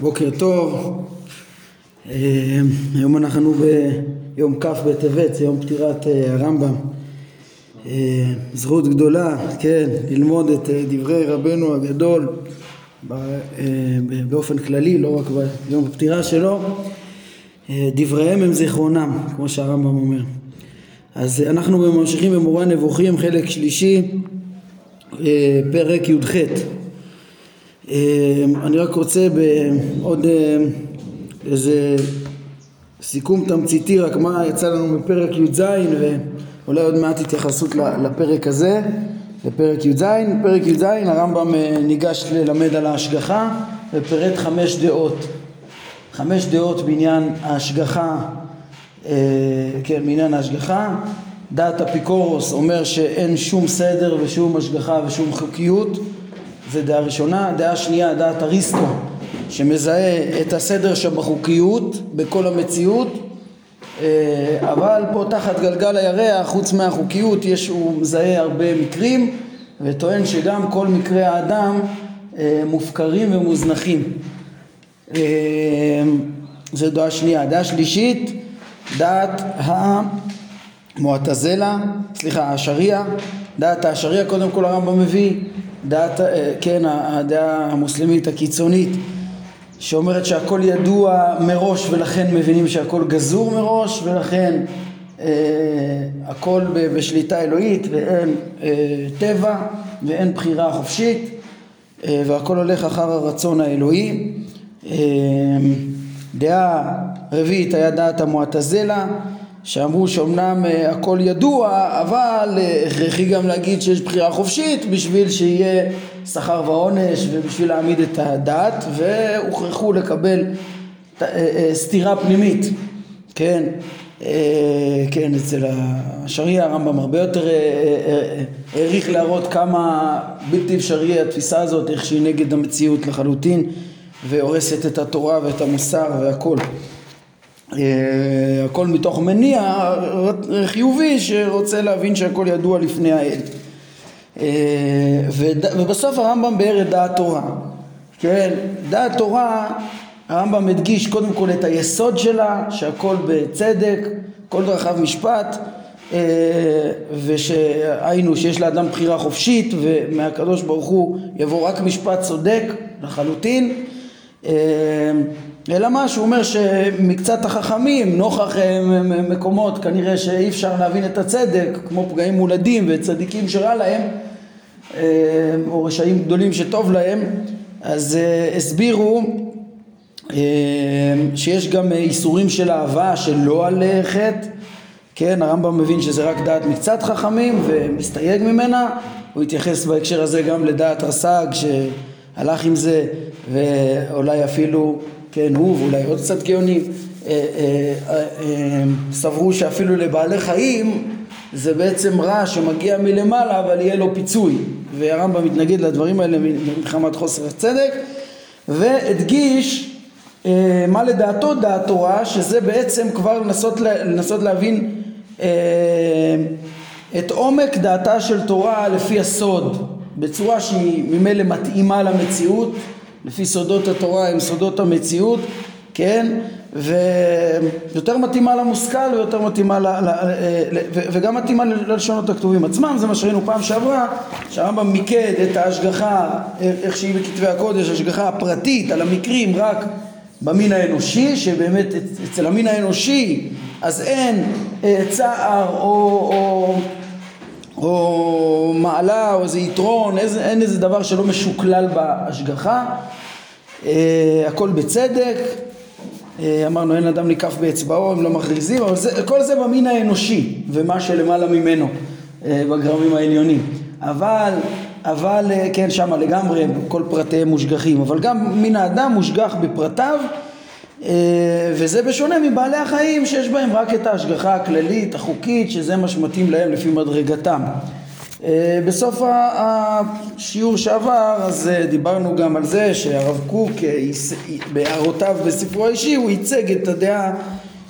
בוקר טוב, אה, היום אנחנו ביום כ' בטבת, זה יום פטירת אה, הרמב"ם. אה, זכות גדולה, כן, ללמוד את דברי רבנו הגדול באופן כללי, לא רק ביום הפטירה שלו. דבריהם הם זיכרונם, כמו שהרמב"ם אומר. אז אנחנו ממשיכים במורה נבוכים, חלק שלישי, פרק י"ח. אמ, אני רק רוצה בעוד אמ, איזה סיכום תמציתי רק מה יצא לנו בפרק י"ז ואולי עוד מעט התייחסות לפרק הזה, לפרק י"ז. פרק י"ז הרמב"ם אה, ניגש ללמד על ההשגחה ופירט חמש דעות. חמש דעות בעניין ההשגחה, אה, כן, בעניין ההשגחה. דעת אפיקורוס אומר שאין שום סדר ושום השגחה ושום חוקיות זה דעה ראשונה, דעה שנייה דעת אריסטו שמזהה את הסדר שבחוקיות בכל המציאות. אה, אבל פה תחת גלגל הירח חוץ מהחוקיות יש, הוא מזהה הרבה מקרים וטוען שגם כל מקרי האדם אה, מופקרים ומוזנחים. אה, זו דעה שנייה. דעה שלישית דעת המועטזלה, סליחה, השריעה, דעת השריעה קודם כל הרמב"ם מביא דעת, אה, כן, הדעה המוסלמית הקיצונית שאומרת שהכל ידוע מראש ולכן מבינים שהכל גזור מראש ולכן אה, הכל בשליטה אלוהית ואין אה, טבע ואין בחירה חופשית אה, והכל הולך אחר הרצון האלוהי. אה, דעה רביעית היה דעת המועטזלה שאמרו שאומנם אה, הכל ידוע אבל אה, הכרחי גם להגיד שיש בחירה חופשית בשביל שיהיה שכר ועונש ובשביל להעמיד את הדת והוכרחו לקבל אה, סתירה פנימית. כן כן אצל השריעה הרמב"ם הרבה יותר העריך להראות כמה בלתי אפשרי התפיסה הזאת איך שהיא נגד המציאות לחלוטין והורסת את התורה ואת המוסר והכל הכל מתוך מניע חיובי שרוצה להבין שהכל ידוע לפני האל. אה, ובסוף הרמב"ם באר את דעת תורה. כן, דעת תורה, הרמב"ם הדגיש קודם כל את היסוד שלה, שהכל בצדק, כל דרכיו משפט, אה, ושהיינו שיש לאדם בחירה חופשית ומהקדוש ברוך הוא יבוא רק משפט צודק לחלוטין. אלא מה שהוא אומר שמקצת החכמים נוכח אה, מקומות כנראה שאי אפשר להבין את הצדק כמו פגעים מולדים וצדיקים שרע להם אה, או רשעים גדולים שטוב להם אז אה, הסבירו שיש גם איסורים של אהבה שלא על חטא. כן הרמב"ם מבין שזה רק דעת מקצת חכמים ומסתייג ממנה. הוא התייחס בהקשר הזה גם לדעת רס"ג שהלך עם זה ואולי אפילו כן, הוא ואולי עוד קצת גאונים, אה, אה, אה, סברו שאפילו לבעלי חיים זה בעצם רע שמגיע מלמעלה אבל יהיה לו פיצוי. והרמב"ם מתנגד לדברים האלה מחמת חוסר הצדק והדגיש מה לדעתו דעת תורה שזה בעצם כבר לנסות, לנסות להבין את עומק דעתה של תורה לפי הסוד בצורה שהיא ממילא מתאימה למציאות לפי סודות התורה הם סודות המציאות, כן? ויותר מתאימה למושכל ויותר מתאימה ל, ל, ל, וגם מתאימה ללשונות הכתובים עצמם, זה מה שראינו פעם שעברה, שהרמב"ם מיקד את ההשגחה, איך שהיא בכתבי הקודש, השגחה הפרטית על המקרים רק במין האנושי, שבאמת אצל המין האנושי אז אין אה, צער או, או או מעלה או איזה יתרון, אין איזה דבר שלא משוקלל בהשגחה, אה, הכל בצדק, אה, אמרנו אין אדם ניקף באצבעו, הם לא מכריזים, אבל זה, כל זה במין האנושי ומה שלמעלה ממנו אה, בגרמים העליונים, אבל, אבל אה, כן שמה לגמרי כל פרטיהם מושגחים, אבל גם מין האדם מושגח בפרטיו אה, וזה בשונה מבעלי החיים שיש בהם רק את ההשגחה הכללית, החוקית, שזה מה שמתאים להם לפי מדרגתם. אה, בסוף השיעור שעבר אז אה, דיברנו גם על זה שהרב קוק בהערותיו בספרו האישי הוא ייצג את הדעה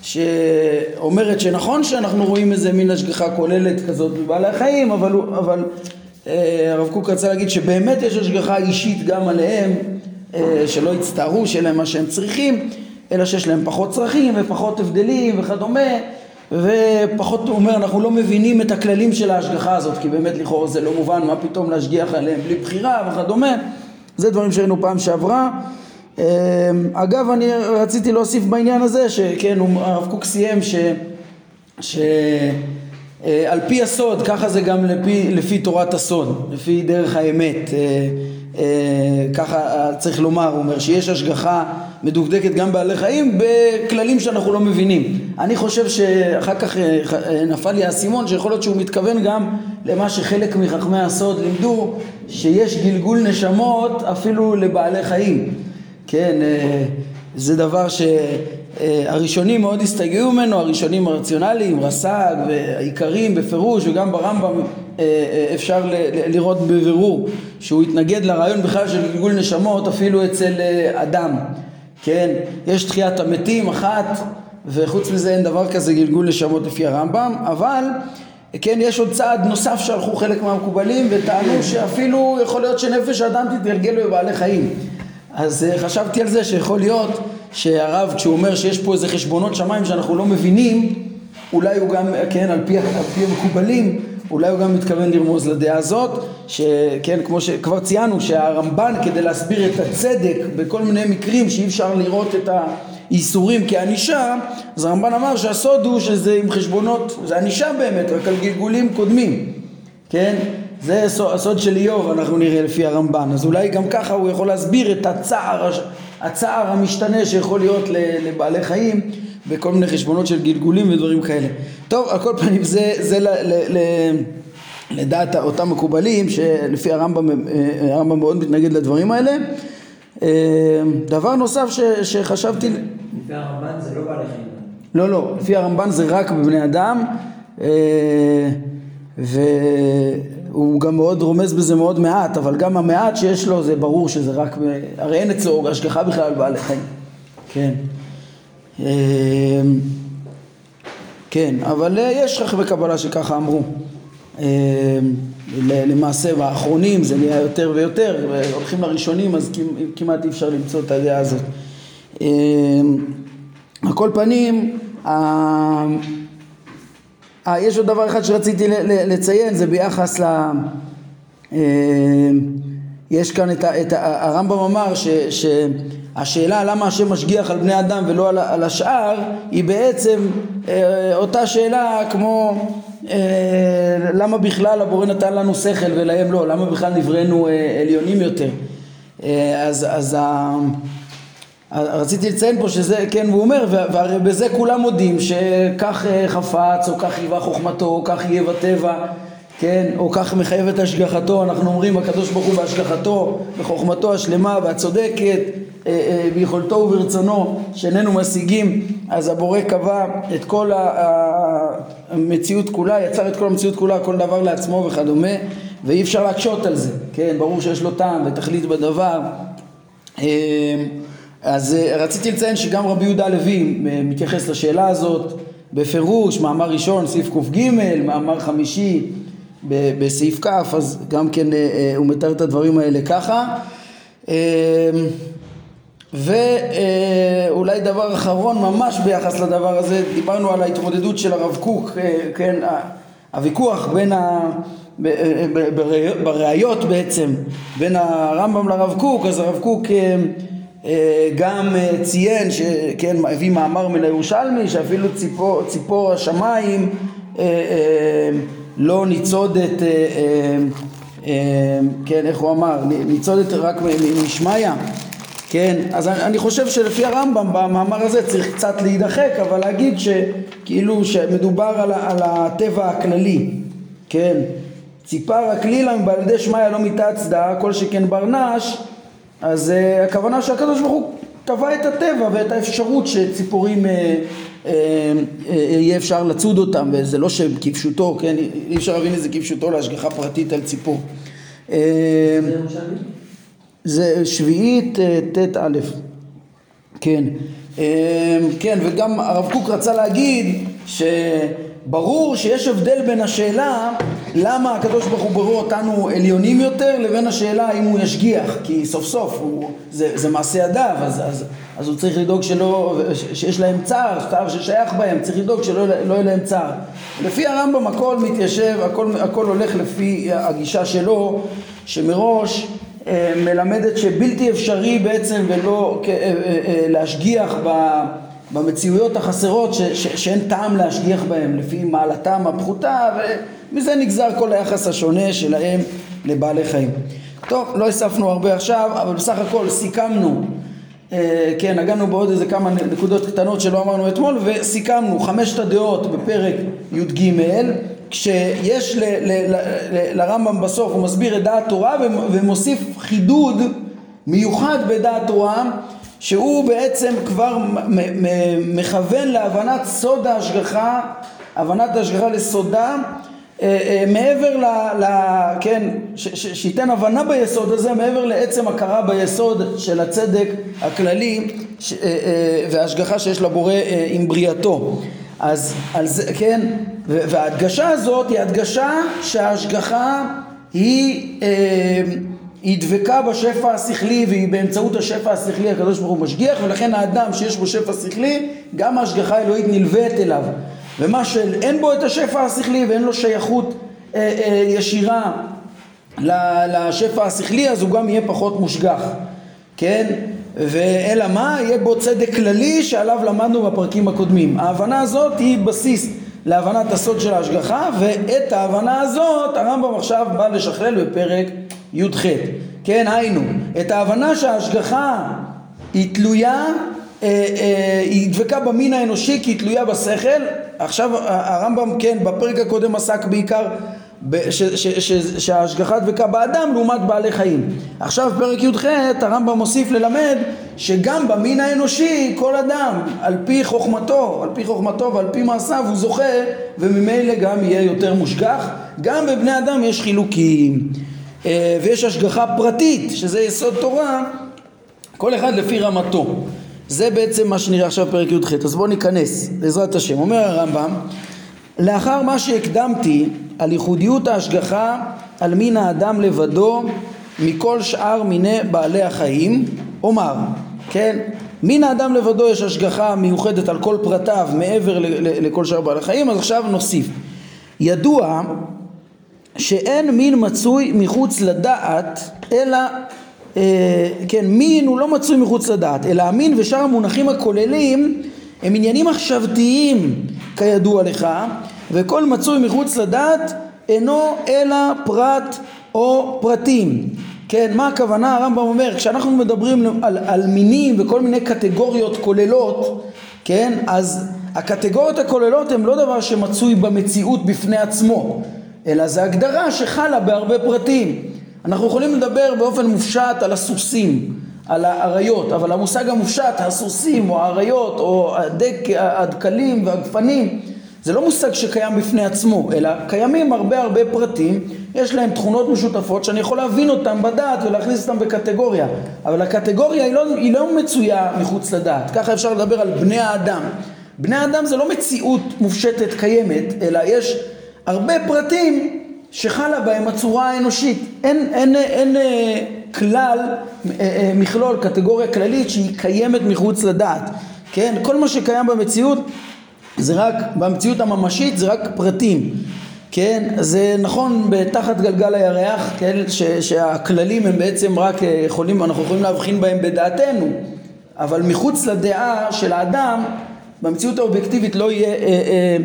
שאומרת שנכון שאנחנו רואים איזה מין השגחה כוללת כזאת בבעלי החיים אבל, אבל הרב קוק רצה להגיד שבאמת יש השגחה אישית גם עליהם שלא יצטערו, שיהיה להם מה שהם צריכים, אלא שיש להם פחות צרכים ופחות הבדלים וכדומה ופחות, הוא אומר, אנחנו לא מבינים את הכללים של ההשגחה הזאת, כי באמת לכאורה זה לא מובן, מה פתאום להשגיח עליהם בלי בחירה וכדומה, זה דברים שהיינו פעם שעברה. אמ, אגב, אני רציתי להוסיף בעניין הזה, שכן, הרב קוק סיים ש... ש... אה, על פי הסוד, ככה זה גם לפי, לפי תורת הסוד, לפי דרך האמת. אה, אה, ככה צריך לומר, הוא אומר שיש השגחה מדוקדקת גם בעלי חיים בכללים שאנחנו לא מבינים. אני חושב שאחר כך נפל לי האסימון שיכול להיות שהוא מתכוון גם למה שחלק מחכמי הסוד לימדו, שיש גלגול נשמות אפילו לבעלי חיים. כן, זה דבר ש... אה, הראשונים מאוד הסתייגו ממנו, הראשונים הרציונליים, רס"ג והעיקרים בפירוש וגם ברמב"ם אה, אה, אפשר לראות בבירור שהוא התנגד לרעיון בכלל של גלגול נשמות אפילו אצל אדם, כן? יש תחיית המתים אחת וחוץ מזה אין דבר כזה גלגול נשמות לפי הרמב"ם, אבל כן, יש עוד צעד נוסף שהלכו חלק מהמקובלים וטענו שאפילו יכול להיות שנפש האדם תתגלגל בבעלי חיים אז חשבתי על זה שיכול להיות שהרב כשהוא אומר שיש פה איזה חשבונות שמיים שאנחנו לא מבינים אולי הוא גם, כן, על פי, על פי המקובלים אולי הוא גם מתכוון לרמוז לדעה הזאת שכן, כמו שכבר ציינו שהרמב"ן כדי להסביר את הצדק בכל מיני מקרים שאי אפשר לראות את האיסורים כענישה אז הרמב"ן אמר שהסוד הוא שזה עם חשבונות, זה ענישה באמת רק על גלגולים קודמים כן, זה הסוד של איוב אנחנו נראה לפי הרמב"ן. אז אולי גם ככה הוא יכול להסביר את הצער הצער המשתנה שיכול להיות לבעלי חיים בכל מיני חשבונות של גלגולים ודברים כאלה. טוב, על כל פנים זה, זה ל, ל, ל, לדעת אותם מקובלים שלפי הרמב"ם, אה, הרמב"ם מאוד מתנגד לדברים האלה. אה, דבר נוסף ש, שחשבתי... לפי הרמב"ן זה לא בעלי חיים. לא, לא, לפי הרמב"ן זה רק בבני אדם. אה, ו... הוא גם מאוד רומז בזה מאוד מעט, אבל גם המעט שיש לו זה ברור שזה רק, הרי אין אצלו השגחה בכלל על בעלי חיים, כן. אמ, כן, אבל יש חכמי קבלה שככה אמרו. אמ, למעשה באחרונים זה נהיה יותר ויותר, הולכים לראשונים אז כמעט אי אפשר למצוא את הדעה הזאת. אמ, על כל פנים, אה, יש עוד דבר אחד שרציתי לציין, זה ביחס ל... אה, יש כאן את, הרמב"ם אמר ש, שהשאלה למה השם משגיח על בני אדם ולא על, על השאר היא בעצם אה, אותה שאלה כמו אה, למה בכלל הבורא נתן לנו שכל ולהם לא, למה בכלל נבראנו אה, עליונים יותר? אה, אז, אז רציתי לציין פה שזה, כן, והוא אומר, והרי בזה כולם מודים שכך אה, חפץ, או כך היווה חוכמתו, או כך יהיה בטבע, כן, או כך מחייב את השגחתו, אנחנו אומרים הקדוש ברוך הוא בהשגחתו, בחוכמתו השלמה והצודקת, אה, אה, ביכולתו וברצונו, שאיננו משיגים, אז הבורא קבע את כל המציאות כולה, יצר את כל המציאות כולה, כל דבר לעצמו וכדומה, ואי אפשר להקשות על זה, כן, ברור שיש לו טעם ותכלית בדבר. אז אה, רציתי לציין שגם רבי יהודה הלוי אה, מתייחס לשאלה הזאת בפירוש, מאמר ראשון סעיף קג, מאמר חמישי בסעיף כ, אז גם כן אה, הוא מתאר את הדברים האלה ככה. ואולי דבר אחרון ממש ביחס לדבר הזה, דיברנו על ההתמודדות של הרב קוק, כן, הוויכוח בין ה... בראיות בעצם בין הרמב"ם לרב קוק, אז הרב קוק אה, גם אה, ציין, שכן, הביא מאמר מן הירושלמי, שאפילו ציפור, ציפור השמיים אה, לא ניצודת, כן, איך הוא אמר, ניצודת רק משמיא, כן, אז אני חושב שלפי הרמב"ם במאמר הזה צריך קצת להידחק, אבל להגיד שכאילו שמדובר על, על הטבע הכללי, כן, ציפר הכלילה מבעל ידי שמיא לא מתעצדה, כל שכן ברנש אז uh, הכוונה שהקדוש ברוך הוא טבע את הטבע ואת האפשרות שציפורים uh, יהיה אפשר לצוד אותם וזה לא שהם כפשוטו, כן, אי אפשר להבין את זה כפשוטו להשגחה פרטית על ציפור. Uh, זה שביעית ט"א, כן. כן, וגם הרב קוק רצה להגיד שברור שיש הבדל בין השאלה למה הקדוש ברוך הוא ברא אותנו עליונים יותר לבין השאלה האם הוא ישגיח? כי סוף סוף הוא, זה, זה מעשה ידיו אז, אז, אז הוא צריך לדאוג שלא, שיש להם צער, צער ששייך בהם צריך לדאוג שלא לא יהיה להם צער. לפי הרמב"ם הכל מתיישב, הכל, הכל הולך לפי הגישה שלו שמראש אה, מלמדת שבלתי אפשרי בעצם ולא אה, אה, להשגיח ב... במציאויות החסרות ש, ש, שאין טעם להשגיח בהן לפי מעלתם הפחותה ומזה נגזר כל היחס השונה שלהם לבעלי חיים. טוב, לא אספנו הרבה עכשיו, אבל בסך הכל סיכמנו, אה, כן, נגענו בעוד איזה כמה נקודות קטנות שלא אמרנו אתמול וסיכמנו חמשת הדעות בפרק י"ג כשיש ל, ל, ל, ל, לרמב"ם בסוף, הוא מסביר את דעת תורה ומוסיף חידוד מיוחד בדעת תורה שהוא בעצם כבר מכוון להבנת סוד ההשגחה, הבנת ההשגחה לסודה אה, אה, מעבר ל... ל כן, שייתן הבנה ביסוד הזה מעבר לעצם הכרה ביסוד של הצדק הכללי אה, וההשגחה שיש לבורא עם בריאתו. אז על זה, כן, וההדגשה הזאת היא הדגשה שההשגחה היא היא דבקה בשפע השכלי והיא באמצעות השפע השכלי הקדוש ברוך הוא משגיח ולכן האדם שיש בו שפע שכלי גם ההשגחה האלוהית נלווית אליו. ומה שאין בו את השפע השכלי ואין לו שייכות אה, אה, ישירה לשפע השכלי אז הוא גם יהיה פחות מושגח. כן? ואלא מה? יהיה בו צדק כללי שעליו למדנו בפרקים הקודמים. ההבנה הזאת היא בסיס להבנת הסוד של ההשגחה ואת ההבנה הזאת הרמב"ם עכשיו בא לשכלל בפרק י"ח, כן היינו, את ההבנה שההשגחה היא תלויה, אה, אה, היא דבקה במין האנושי כי היא תלויה בשכל, עכשיו הרמב"ם כן בפרק הקודם עסק בעיקר ש, ש, ש, שההשגחה דבקה באדם לעומת בעלי חיים. עכשיו בפרק י"ח הרמב"ם מוסיף ללמד שגם במין האנושי כל אדם על פי חוכמתו, על פי חוכמתו ועל פי מעשיו הוא זוכה וממילא גם יהיה יותר מושגח. גם בבני אדם יש חילוקים. אה, ויש השגחה פרטית, שזה יסוד תורה, כל אחד לפי רמתו. זה בעצם מה שנראה עכשיו בפרק י"ח. אז בואו ניכנס, בעזרת השם. אומר הרמב"ם, לאחר מה שהקדמתי על ייחודיות ההשגחה על מין האדם לבדו מכל שאר מיני בעלי החיים, אומר, כן, מין האדם לבדו יש השגחה מיוחדת על כל פרטיו מעבר לכל שאר בעלי החיים, אז עכשיו נוסיף. ידוע שאין מין מצוי מחוץ לדעת אלא אה, כן מין הוא לא מצוי מחוץ לדעת אלא המין ושאר המונחים הכוללים הם עניינים מחשבתיים כידוע לך וכל מצוי מחוץ לדעת אינו אלא פרט או פרטים. כן מה הכוונה? הרמב"ם אומר כשאנחנו מדברים על, על מינים וכל מיני קטגוריות כוללות כן אז הקטגוריות הכוללות הן לא דבר שמצוי במציאות בפני עצמו אלא זה הגדרה שחלה בהרבה פרטים. אנחנו יכולים לדבר באופן מופשט על הסוסים, על האריות, אבל המושג המופשט, הסוסים או האריות או הדק, הדקלים והגפנים, זה לא מושג שקיים בפני עצמו, אלא קיימים הרבה הרבה פרטים, יש להם תכונות משותפות שאני יכול להבין אותם בדעת ולהכניס אותם בקטגוריה, אבל הקטגוריה היא לא, היא לא מצויה מחוץ לדעת, ככה אפשר לדבר על בני האדם. בני האדם זה לא מציאות מופשטת קיימת, אלא יש הרבה פרטים שחלה בהם הצורה האנושית. אין, אין, אין, אין כלל, אה, אה, מכלול, קטגוריה כללית שהיא קיימת מחוץ לדעת. כן? כל מה שקיים במציאות זה רק, במציאות הממשית זה רק פרטים. כן? זה נכון בתחת גלגל הירח, כן? ש, שהכללים הם בעצם רק אה, יכולים, אנחנו יכולים להבחין בהם בדעתנו, אבל מחוץ לדעה של האדם, במציאות האובייקטיבית לא יהיה... אה, אה,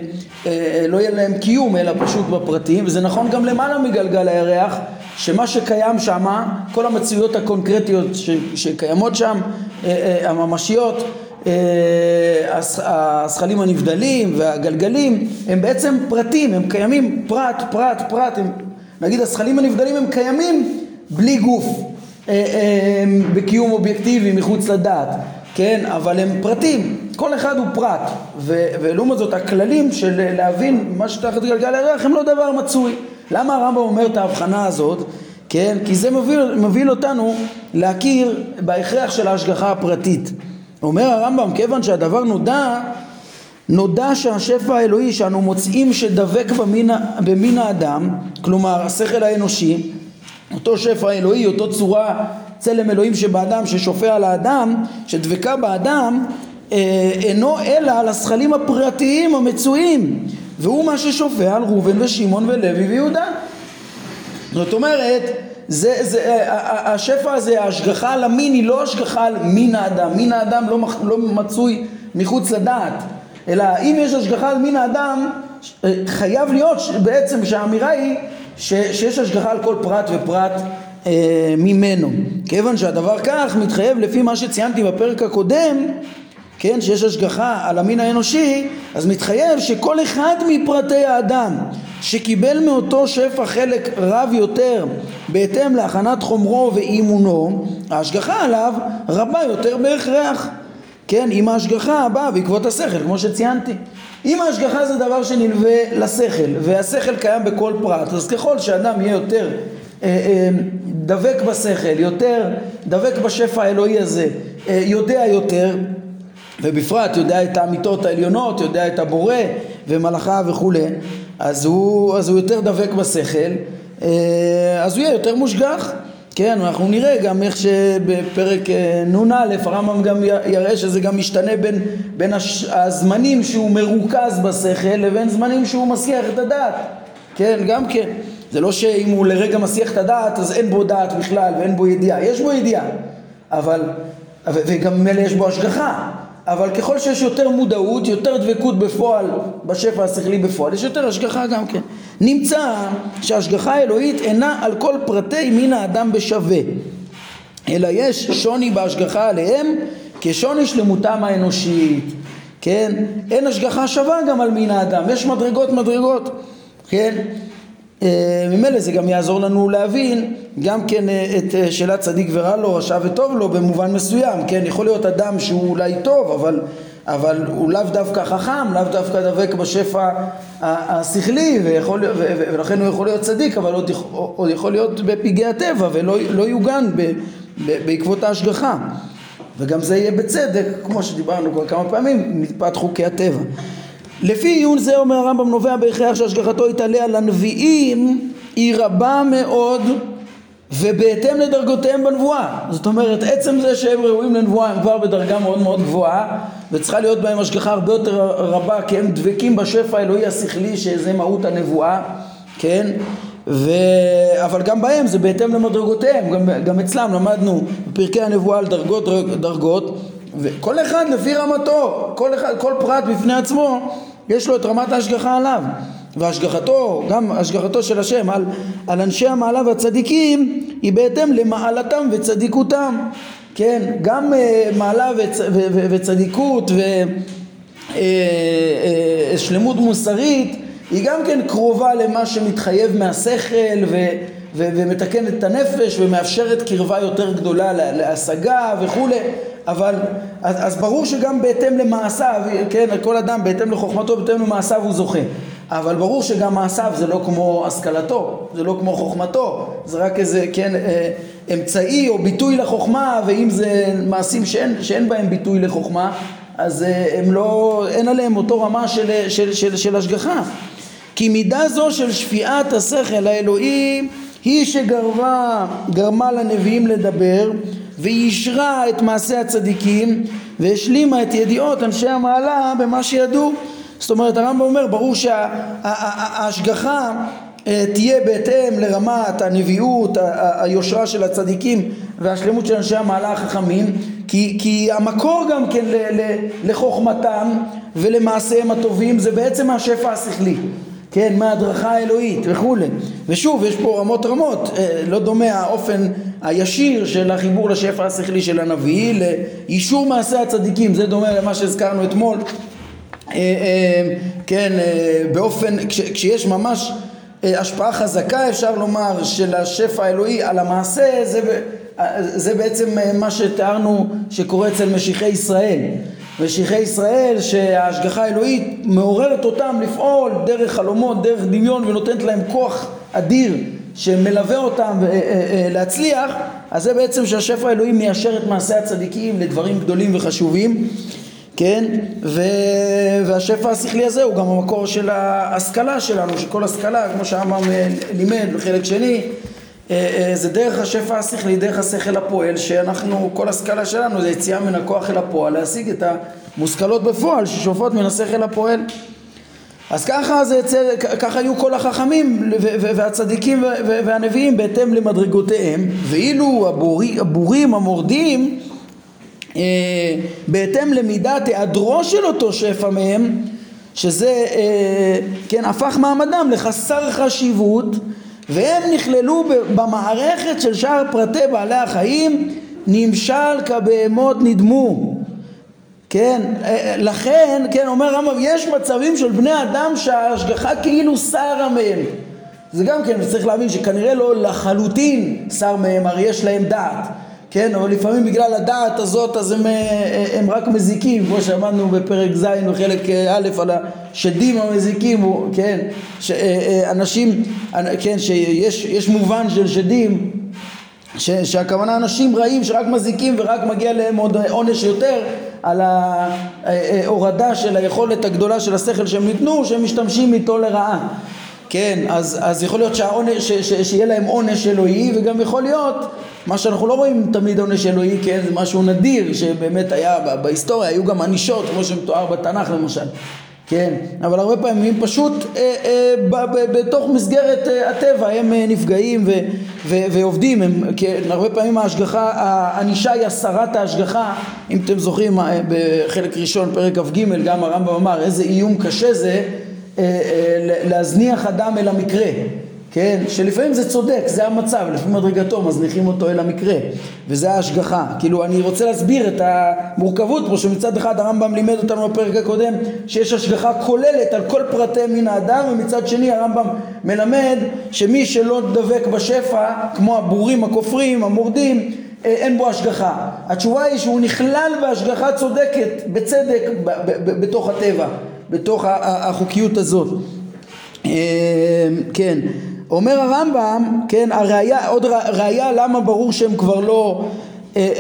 אה, לא יהיה להם קיום אלא פשוט בפרטים וזה נכון גם למעלה מגלגל הירח שמה שקיים שם כל המציאויות הקונקרטיות ש, שקיימות שם אה, אה, הממשיות הזכלים הנבדלים והגלגלים הם בעצם פרטים הם קיימים פרט פרט פרט הם, נגיד הזכלים הנבדלים הם קיימים בלי גוף בקיום אובייקטיבי מחוץ לדעת כן? אבל הם פרטים כל אחד הוא פרט, ו- ולעומת זאת הכללים של להבין מה שתחת גלגל הירח הם לא דבר מצוי. למה הרמב"ם אומר את ההבחנה הזאת? כן? כי זה מוביל, מוביל אותנו להכיר בהכרח של ההשגחה הפרטית. אומר הרמב"ם, כיוון שהדבר נודע, נודע שהשפע האלוהי שאנו מוצאים שדבק במין, במין האדם, כלומר השכל האנושי, אותו שפע אלוהי, אותו צורה צלם אלוהים שבאדם ששופע על האדם, שדבקה באדם, אינו אלא על הזכלים הפרטיים המצויים והוא מה ששופע על ראובן ושמעון ולוי ויהודה. זאת אומרת זה, זה, השפע הזה, ההשגחה על המין היא לא השגחה על מין האדם, מין האדם לא, לא מצוי מחוץ לדעת, אלא אם יש השגחה על מין האדם, חייב להיות בעצם שהאמירה היא ש, שיש השגחה על כל פרט ופרט אה, ממנו. כיוון שהדבר כך מתחייב לפי מה שציינתי בפרק הקודם, כן, שיש השגחה על המין האנושי, אז מתחייב שכל אחד מפרטי האדם שקיבל מאותו שפע חלק רב יותר בהתאם להכנת חומרו ואימונו, ההשגחה עליו רבה יותר בהכרח. כן, אם ההשגחה באה בעקבות השכל, כמו שציינתי. אם ההשגחה זה דבר שנלווה לשכל, והשכל קיים בכל פרט, אז ככל שאדם יהיה יותר אה, אה, דבק בשכל, יותר דבק בשפע האלוהי הזה, אה, יודע יותר, ובפרט יודע את האמיתות העליונות, יודע את הבורא ומלאכה וכולי, אז הוא, אז הוא יותר דבק בשכל, אה, אז הוא יהיה יותר מושגח. כן, אנחנו נראה גם איך שבפרק אה, נ"א הרמב"ם גם יראה שזה גם משתנה בין, בין הש, הזמנים שהוא מרוכז בשכל לבין זמנים שהוא מסיח את הדעת, כן, גם כן. זה לא שאם הוא לרגע מסיח את הדעת אז אין בו דעת בכלל ואין בו ידיעה, יש בו ידיעה, אבל, וגם ממילא יש בו השגחה, אבל ככל שיש יותר מודעות, יותר דבקות בפועל, בשפע השכלי בפועל, יש יותר השגחה גם כן. נמצא שההשגחה האלוהית אינה על כל פרטי מין האדם בשווה, אלא יש שוני בהשגחה עליהם כשוני שלמותם האנושית, כן? אין השגחה שווה גם על מין האדם, יש מדרגות מדרגות, כן? אה, ממילא זה גם יעזור לנו להבין גם כן אה, את אה, שאלת צדיק ורע לו, רשע וטוב לו במובן מסוים, כן? יכול להיות אדם שהוא אולי טוב, אבל, אבל הוא לאו דווקא חכם, לאו דווקא דבק בשפע השכלי, ויכול, ולכן הוא יכול להיות צדיק, אבל עוד, עוד יכול להיות בפגעי הטבע ולא לא יוגן ב, ב, בעקבות ההשגחה. וגם זה יהיה בצדק, כמו שדיברנו כבר כמה פעמים, מפאת חוקי הטבע. לפי עיון זה אומר הרמב"ם נובע בהכרח שהשגחתו יתעלה על הנביאים היא רבה מאוד ובהתאם לדרגותיהם בנבואה. זאת אומרת עצם זה שהם ראויים לנבואה הם כבר בדרגה מאוד מאוד גבוהה וצריכה להיות בהם השגחה הרבה יותר רבה כי הם דבקים בשפע האלוהי השכלי שזה מהות הנבואה כן? ו... אבל גם בהם זה בהתאם למדרגותיהם. גם, גם אצלם למדנו בפרקי הנבואה על דרגות דרגות וכל אחד לפי רמתו כל, אחד, כל פרט בפני עצמו יש לו את רמת ההשגחה עליו. והשגחתו, גם השגחתו של השם על, על אנשי המעלה והצדיקים היא בהתאם למעלתם וצדיקותם. כן, גם uh, מעלה וצ, ו, ו, וצדיקות ושלמות uh, uh, מוסרית היא גם כן קרובה למה שמתחייב מהשכל ו, ו, ומתקנת את הנפש ומאפשרת קרבה יותר גדולה להשגה וכולי אבל אז, אז ברור שגם בהתאם למעשיו, כן, כל אדם בהתאם לחוכמתו, בהתאם למעשיו הוא זוכה. אבל ברור שגם מעשיו זה לא כמו השכלתו, זה לא כמו חוכמתו, זה רק איזה, כן, אה, אמצעי או ביטוי לחוכמה, ואם זה מעשים שאין, שאין בהם ביטוי לחוכמה, אז אה, הם לא, אין עליהם אותו רמה של, של, של, של השגחה. כי מידה זו של שפיעת השכל האלוהי היא שגרמה גרמה לנביאים לדבר ואישרה את מעשי הצדיקים והשלימה את ידיעות אנשי המעלה במה שידעו. זאת אומרת הרמב"ם אומר ברור שההשגחה אה, תהיה בהתאם לרמת הנביאות, היושרה של הצדיקים והשלמות של אנשי המעלה החכמים כי, כי המקור גם כן לחוכמתם ולמעשיהם הטובים זה בעצם השפע השכלי כן, מההדרכה האלוהית וכולי. ושוב, יש פה רמות רמות, אה, לא דומה האופן הישיר של החיבור לשפע השכלי של הנביא לאישור מעשי הצדיקים, זה דומה למה שהזכרנו אתמול. אה, אה, כן, באופן, כש, כשיש ממש השפעה חזקה אפשר לומר של השפע האלוהי על המעשה, זה, זה בעצם מה שתיארנו שקורה אצל משיחי ישראל. משיחי ישראל שההשגחה האלוהית מעוררת אותם לפעול דרך חלומות, דרך דמיון ונותנת להם כוח אדיר שמלווה אותם אה, אה, אה, להצליח, אז זה בעצם שהשפע האלוהי מיישר את מעשי הצדיקים לדברים גדולים וחשובים, כן? ו... והשפע השכלי הזה הוא גם המקור של ההשכלה שלנו, שכל השכלה, כמו שהרמב"ם לימד בחלק שני, זה דרך השפע השכלי, דרך השכל הפועל, שאנחנו, כל השכלה שלנו זה יציאה מן הכוח אל הפועל, להשיג את המושכלות בפועל ששופעות מן השכל הפועל. אז ככה, זה, ככה היו כל החכמים והצדיקים והנביאים בהתאם למדרגותיהם, ואילו הבורי, הבורים המורדים אה, בהתאם למידת היעדרו של אותו שפע מהם, שזה אה, כן הפך מעמדם לחסר חשיבות והם נכללו במערכת של שאר פרטי בעלי החיים נמשל כבהמות נדמו כן, אה, לכן, כן, אומר רמב"ם, יש מצבים של בני אדם שההשגחה כאילו סרה מהם. זה גם כן, צריך להבין שכנראה לא לחלוטין שר מהם, הרי יש להם דעת. כן, אבל לפעמים בגלל הדעת הזאת אז הם, אה, הם רק מזיקים, כמו שאמרנו בפרק ז' בחלק א' על השדים המזיקים, כן, שאנשים, אה, כן, שיש מובן של שדים, ש, שהכוונה אנשים רעים שרק מזיקים ורק מגיע להם עוד עונש יותר על ההורדה של היכולת הגדולה של השכל שהם ניתנו, שהם משתמשים איתו לרעה. כן, אז, אז יכול להיות שהעונש, ש, ש, שיהיה להם עונש אלוהי וגם יכול להיות מה שאנחנו לא רואים תמיד עונש אלוהי, כן, זה משהו נדיר שבאמת היה בהיסטוריה, היו גם ענישות כמו שמתואר בתנ"ך למשל, כן, אבל הרבה פעמים פשוט אה, אה, ב, ב, בתוך מסגרת אה, הטבע הם אה, נפגעים ו, ו, ועובדים, הם, כן, הרבה פעמים ההשגחה, הענישה היא הסרת ההשגחה, אם אתם זוכרים אה, בחלק ראשון פרק כ"ג גם הרמב"ם אמר איזה איום קשה זה להזניח אדם אל המקרה כן? שלפעמים זה צודק, זה המצב, לפי מדרגתו מזניחים אותו אל המקרה, וזה ההשגחה. כאילו, אני רוצה להסביר את המורכבות פה, שמצד אחד הרמב"ם לימד אותנו בפרק הקודם, שיש השגחה כוללת על כל פרטי מין האדם, ומצד שני הרמב"ם מלמד שמי שלא דבק בשפע, כמו הבורים, הכופרים, המורדים, אה, אין בו השגחה. התשובה היא שהוא נכלל בהשגחה צודקת, בצדק, בתוך הטבע, בתוך החוקיות הזאת. אה, כן, אומר הרמב"ם, כן, הראיה, עוד ראיה למה ברור שהם כבר לא אה,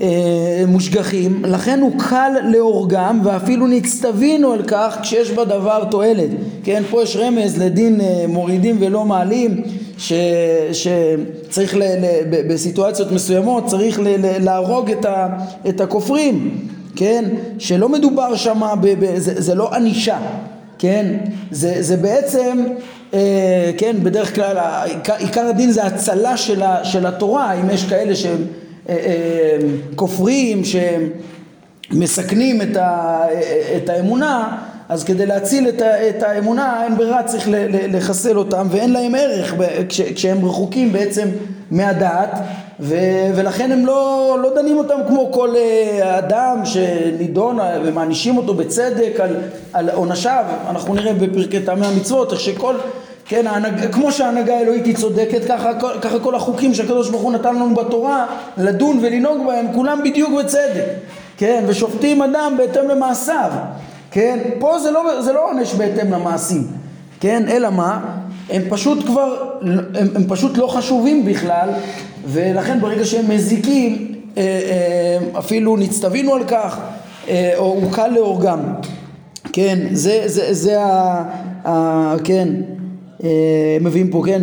אה, מושגחים, לכן הוא קל להורגם ואפילו נצטווינו על כך כשיש בדבר תועלת, כן, פה יש רמז לדין מורידים ולא מעלים ש, שצריך ל, ל, בסיטואציות מסוימות צריך ל, ל, להרוג את, ה, את הכופרים, כן, שלא מדובר שם, זה, זה לא ענישה, כן, זה, זה בעצם אה, כן, בדרך כלל עיקר הדין זה הצלה של, ה, של התורה, אם יש כאלה שהם אה, אה, כופרים, שהם מסכנים את, ה, את האמונה, אז כדי להציל את, ה, את האמונה אין ברירה צריך לחסל אותם ואין להם ערך כש, כשהם רחוקים בעצם מהדעת ו, ולכן הם לא, לא דנים אותם כמו כל אדם שנידון ומענישים אותו בצדק על, על עונשיו. אנחנו נראה בפרקי טעמי המצוות איך שכל כן, ההנג... כמו שההנהגה האלוהית היא צודקת, ככה, ככה כל החוקים שהקדוש ברוך הוא נתן לנו בתורה לדון ולנהוג בהם, כולם בדיוק בצדק, כן, ושופטים אדם בהתאם למעשיו, כן, פה זה לא, זה לא עונש בהתאם למעשים, כן, אלא מה? הם פשוט כבר, הם, הם פשוט לא חשובים בכלל, ולכן ברגע שהם מזיקים, אה, אה, אפילו נצטווינו על כך, אה, או הוא קל להורגם, כן, זה, זה, זה ה... ה כן, מביאים פה, כן,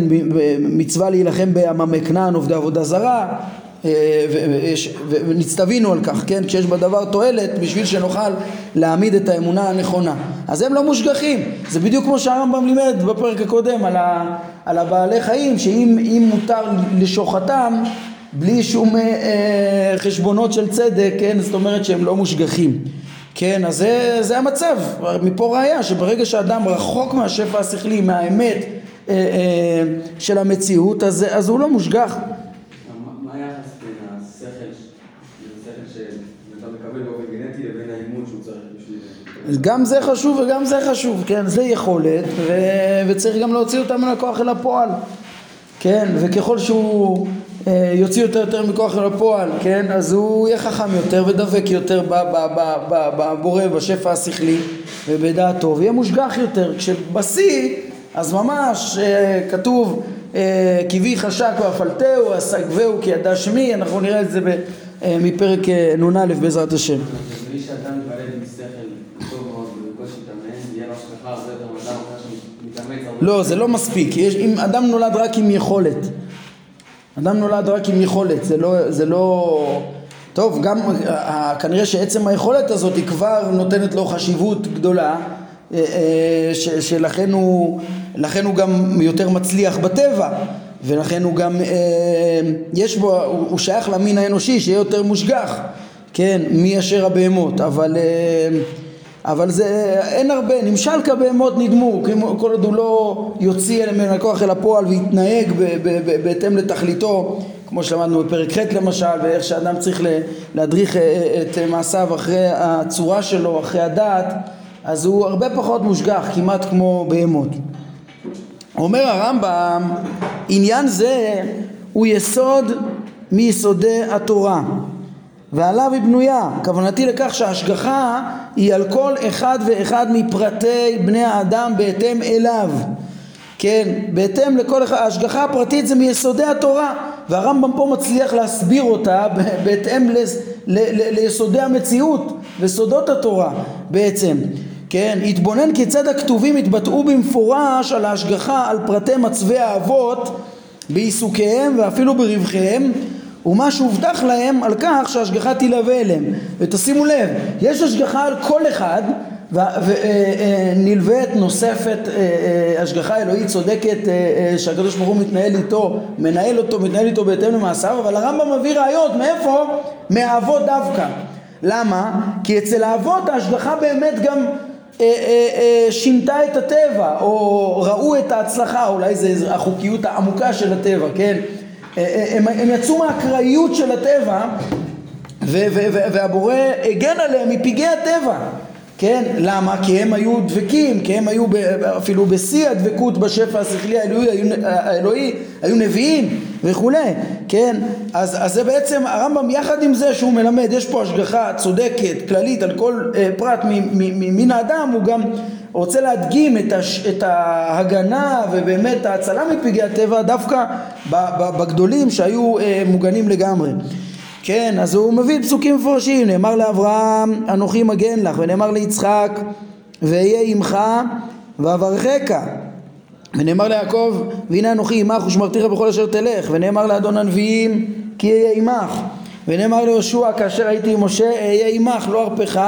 מצווה להילחם בעממי כנען, עובדי עבודה זרה, ונצטווינו על כך, כן, כשיש בדבר תועלת, בשביל שנוכל להעמיד את האמונה הנכונה. אז הם לא מושגחים, זה בדיוק כמו שהרמב"ם לימד בפרק הקודם על, ה, על הבעלי חיים, שאם מותר לשוחטם בלי שום אה, חשבונות של צדק, כן, זאת אומרת שהם לא מושגחים. כן, אז זה, זה המצב, מפה ראיה שברגע שאדם רחוק מהשפע השכלי, מהאמת אה, אה, של המציאות, אז, אז הוא לא מושגח. מה היחס בין השכל, השכל שאתה מקבל באופן גנטי לבין האימון שהוא צריך בשביל... גם זה חשוב וגם זה חשוב, כן, זה יכולת ו... וצריך גם להוציא אותה מן הכוח אל הפועל, כן, וככל שהוא אה, יוציא יותר יותר מכוח אל הפועל, כן? אז הוא יהיה חכם יותר ודבק יותר בבורא, בשפע השכלי ובדעתו, ויהיה מושגח יותר. כשבשיא, אז ממש אה, כתוב אה, כי בי חשק ואפלתהו, אסגבהו כי ידע שמי, אנחנו נראה את זה אה, מפרק אה, נ"א בעזרת השם. מי שאדם מתפלל בשכל טוב מאוד ובקושי מתאמן, יהיה לו השגחה הרבה יותר מאדם אחר שמתאמץ הרבה לא, זה לא מספיק. יש, אם אדם נולד רק עם יכולת. אדם נולד רק עם יכולת, זה לא... זה לא... טוב, גם אה, כנראה שעצם היכולת הזאת היא כבר נותנת לו חשיבות גדולה, אה, אה, ש, שלכן הוא, הוא גם יותר מצליח בטבע, ולכן הוא גם, יש בו, הוא, שייך למין האנושי שיהיה יותר מושגח, כן, מי אשר הבהמות, אבל... אבל זה, אין הרבה, נמשל כבהמות נדמו, כל עוד הוא לא יוציא מן הכוח אל הפועל ויתנהג בהתאם לתכליתו, כמו שלמדנו בפרק ח' למשל, ואיך שאדם צריך להדריך אה, אה, את מעשיו אחרי הצורה שלו, אחרי הדעת, אז הוא הרבה פחות מושגח, כמעט כמו בהמות. אומר הרמב"ם, עניין זה הוא יסוד מיסודי התורה. ועליו היא בנויה. כוונתי לכך שההשגחה היא על כל אחד ואחד מפרטי בני האדם בהתאם אליו. כן, בהתאם לכל אחד, ההשגחה הפרטית זה מיסודי התורה והרמב"ם פה מצליח להסביר אותה בהתאם ל, ל, ל, ליסודי המציאות וסודות התורה בעצם כן, התבונן כיצד הכתובים התבטאו במפורש על ההשגחה על פרטי מצבי האבות בעיסוקיהם ואפילו ברווחיהם ומה שהובטח להם על כך שההשגחה תלווה אליהם. ותשימו לב, יש השגחה על כל אחד ונלווית אה, אה, נוספת אה, השגחה אלוהית צודקת שהקדוש ברוך הוא מתנהל איתו, מנהל אותו, מתנהל איתו בהתאם למעשיו, אבל הרמב"ם מביא ראיות, מאיפה? מהאבות דווקא. למה? כי אצל האבות ההשגחה באמת גם שינתה את הטבע, או ראו את ההצלחה, אולי זה החוקיות העמוקה של הטבע, כן? הם, הם יצאו מהאקראיות של הטבע והבורא הגן עליהם מפגעי הטבע כן? למה? כי הם היו דבקים, כי הם היו אפילו בשיא הדבקות בשפע השכלי האלוהי, היו, האלוהי, היו נביאים וכולי, כן? אז, אז זה בעצם הרמב"ם יחד עם זה שהוא מלמד, יש פה השגחה צודקת, כללית, על כל אה, פרט ממין האדם, הוא גם רוצה להדגים את, הש, את ההגנה ובאמת ההצלה מפגעי הטבע דווקא בגדולים שהיו אה, מוגנים לגמרי. כן, אז הוא מביא פסוקים מפורשים, נאמר לאברהם אנוכי מגן לך, ונאמר ליצחק ואהיה עמך ואברכך, ונאמר ליעקב והנה אנוכי עמך ושמרתיך בכל אשר תלך, ונאמר לאדון הנביאים כי אהיה עמך, ונאמר ליהושע כאשר הייתי עם משה אהיה עמך לא ארפך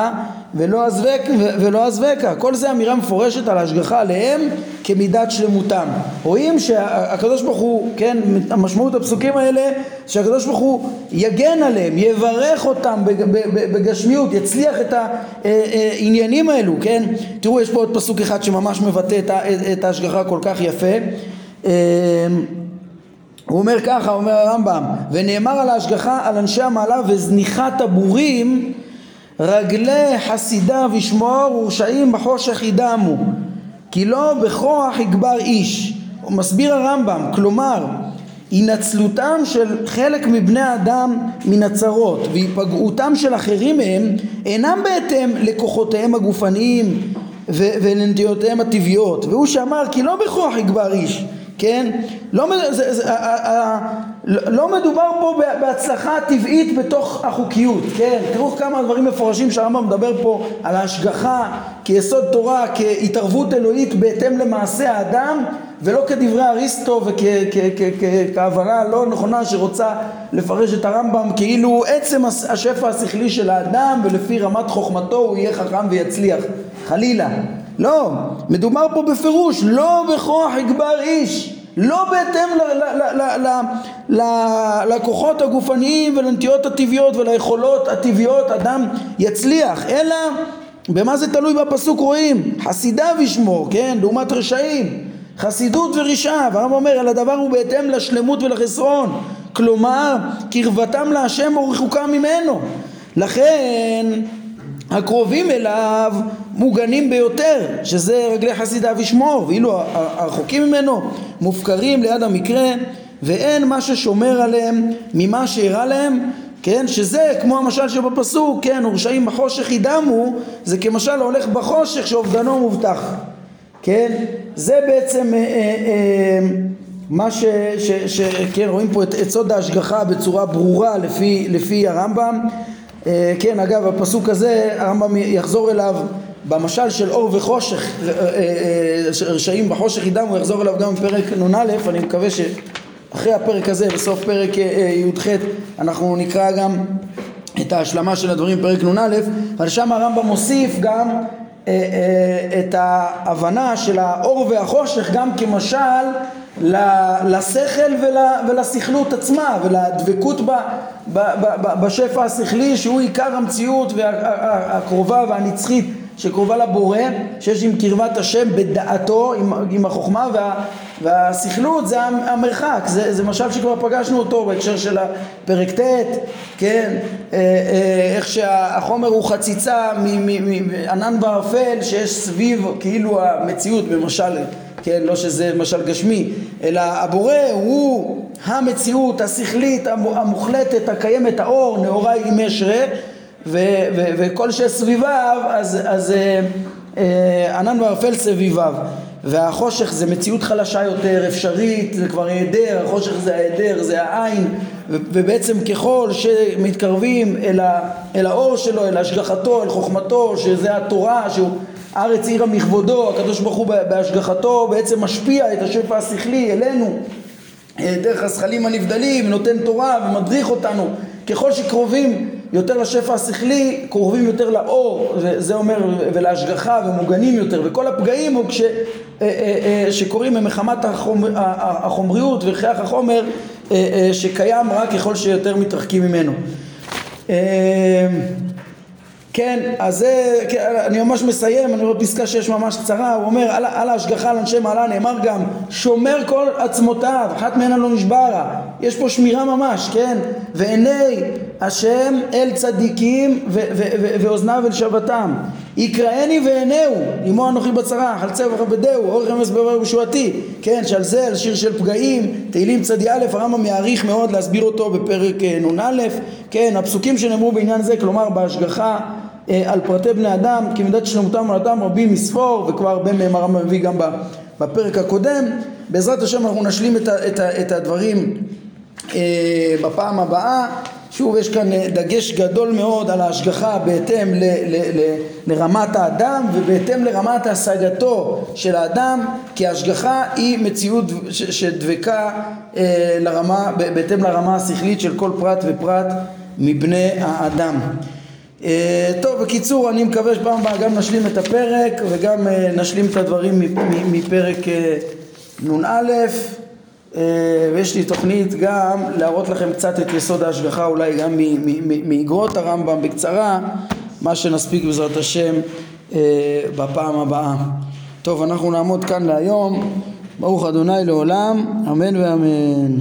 ולא אזבק ולא אזבקה. כל זה אמירה מפורשת על ההשגחה עליהם כמידת שלמותם. רואים שהקדוש ברוך הוא כן המשמעות הפסוקים האלה שהקדוש ברוך הוא יגן עליהם יברך אותם בגשמיות יצליח את העניינים האלו כן? תראו יש פה עוד פסוק אחד שממש מבטא את ההשגחה כל כך יפה. אמ, הוא אומר ככה, אומר הרמב"ם, ונאמר על ההשגחה על אנשי המעלה וזניחת הבורים רגלי חסידיו ישמור ורשעים בחושך ידמו כי לא בכוח יגבר איש. מסביר הרמב"ם כלומר הנצלותם של חלק מבני האדם מן הצרות והיפגעותם של אחרים מהם אינם בהתאם לכוחותיהם הגופניים ולנטיותיהם הטבעיות והוא שאמר כי לא בכוח יגבר איש כן? לא, זה, זה, ה, ה, ה, לא מדובר פה בהצלחה טבעית בתוך החוקיות, כן? תראו כמה דברים מפורשים שהרמב"ם מדבר פה על ההשגחה כיסוד תורה, כהתערבות אלוהית בהתאם למעשה האדם ולא כדברי אריסטו וכהבנה לא נכונה שרוצה לפרש את הרמב"ם כאילו עצם השפע השכלי של האדם ולפי רמת חוכמתו הוא יהיה חכם ויצליח חלילה לא, מדובר פה בפירוש, לא בכוח יגבר איש, לא בהתאם לכוחות הגופניים ולנטיות הטבעיות וליכולות הטבעיות אדם יצליח, אלא במה זה תלוי בפסוק רואים? חסידיו ישמור, כן? לעומת רשעים, חסידות ורשעה, והרב אומר, על הדבר הוא בהתאם לשלמות ולחסרון, כלומר, קרבתם להשם או רחוקה ממנו, לכן הקרובים אליו מוגנים ביותר, שזה רגלי חסידיו ישמור, ואילו הרחוקים ממנו מופקרים ליד המקרה, ואין מה ששומר עליהם ממה שאירע להם, כן, שזה כמו המשל שבפסוק, כן, ורשעים בחושך ידמו, זה כמשל הולך בחושך שאובדנו מובטח, כן, זה בעצם אה, אה, מה ש... ש, ש כן, רואים פה את, את סוד ההשגחה בצורה ברורה לפי, לפי הרמב"ם. אה, כן, אגב, הפסוק הזה, הרמב"ם יחזור אליו במשל של אור וחושך, אה, אה, רשעים בחושך ידם, הוא יחזור אליו גם בפרק נ"א, אני מקווה שאחרי הפרק הזה, בסוף פרק י"ח, אנחנו נקרא גם את ההשלמה של הדברים בפרק נ"א, אבל שם הרמב"ם מוסיף גם את ההבנה של האור והחושך גם כמשל לשכל ולסכלות עצמה ולדבקות בשפע השכלי שהוא עיקר המציאות הקרובה והנצחית שקרובה לבורא, שיש עם קרבת השם בדעתו, עם, עם החוכמה וה, והסכלות זה המרחק, זה, זה משל שכבר פגשנו אותו בהקשר של הפרק ט', כן, אה, אה, איך שהחומר הוא חציצה מענן וערפל שיש סביב כאילו המציאות במשל כן, לא שזה משל גשמי, אלא הבורא הוא המציאות השכלית המוחלטת הקיימת, האור, נאורה עם אשרה, וכל שסביביו, אז, אז אה, אה, ענן וערפל סביביו. והחושך זה מציאות חלשה יותר, אפשרית, זה כבר היעדר, החושך זה ההיעדר, זה העין, ובעצם ככל שמתקרבים אל, ה, אל האור שלו, אל השגחתו, אל חוכמתו, שזה התורה, שהוא ארץ עיר המכבודו, הקדוש ברוך הוא בהשגחתו בעצם משפיע את השפע השכלי אלינו אה, דרך הזכלים הנבדלים, נותן תורה ומדריך אותנו ככל שקרובים יותר לשפע השכלי, קרובים יותר לאור, זה אומר, ולהשגחה ומוגנים יותר, וכל הפגעים הוא כש, אה, אה, שקורים ממחמת החומר, החומריות והכרח החומר שקיים רק ככל שיותר מתרחקים ממנו. כן, אז זה, כן, אני ממש מסיים, אני רואה פסקה שיש ממש קצרה, הוא אומר על, על ההשגחה על אנשי מעלה נאמר גם שומר כל עצמותיו, אחת מהן לא נשברה, יש פה שמירה ממש, כן, ועיני השם אל צדיקים ו, ו, ו, ואוזניו אל שבתם, יקראני ועינהו, עמו אנוכי בצרה, חלצה וכבדהו, אורך אמס בעבר בשועתי, כן, שעל זה, על שיר של פגעים, תהילים צדי א', הרמב"ם יעריך מאוד להסביר אותו בפרק אה, נ"א, כן, הפסוקים שנאמרו בעניין זה, כלומר בהשגחה על פרטי בני אדם כמידת שלמותם ועלתם רבים מספור וכבר הרבה מהם הרמב"ם מביא גם בפרק הקודם. בעזרת השם אנחנו נשלים את, ה, את, ה, את הדברים אה, בפעם הבאה. שוב יש כאן אה, דגש גדול מאוד על ההשגחה בהתאם ל, ל, ל, לרמת האדם ובהתאם לרמת השגתו של האדם כי ההשגחה היא מציאות שדבקה אה, לרמה, בהתאם לרמה השכלית של כל פרט ופרט מבני האדם. אה, טוב, בקיצור, אני מקווה שפעם הבאה גם נשלים את הפרק וגם אה, נשלים את הדברים מפרק אה, נ"א ויש לי תוכנית גם להראות לכם קצת את יסוד ההשגחה אולי גם מאגרות הרמב"ם בקצרה מה שנספיק בעזרת השם בפעם הבאה. טוב, אנחנו נעמוד כאן להיום ברוך אדוני לעולם, אמן ואמן.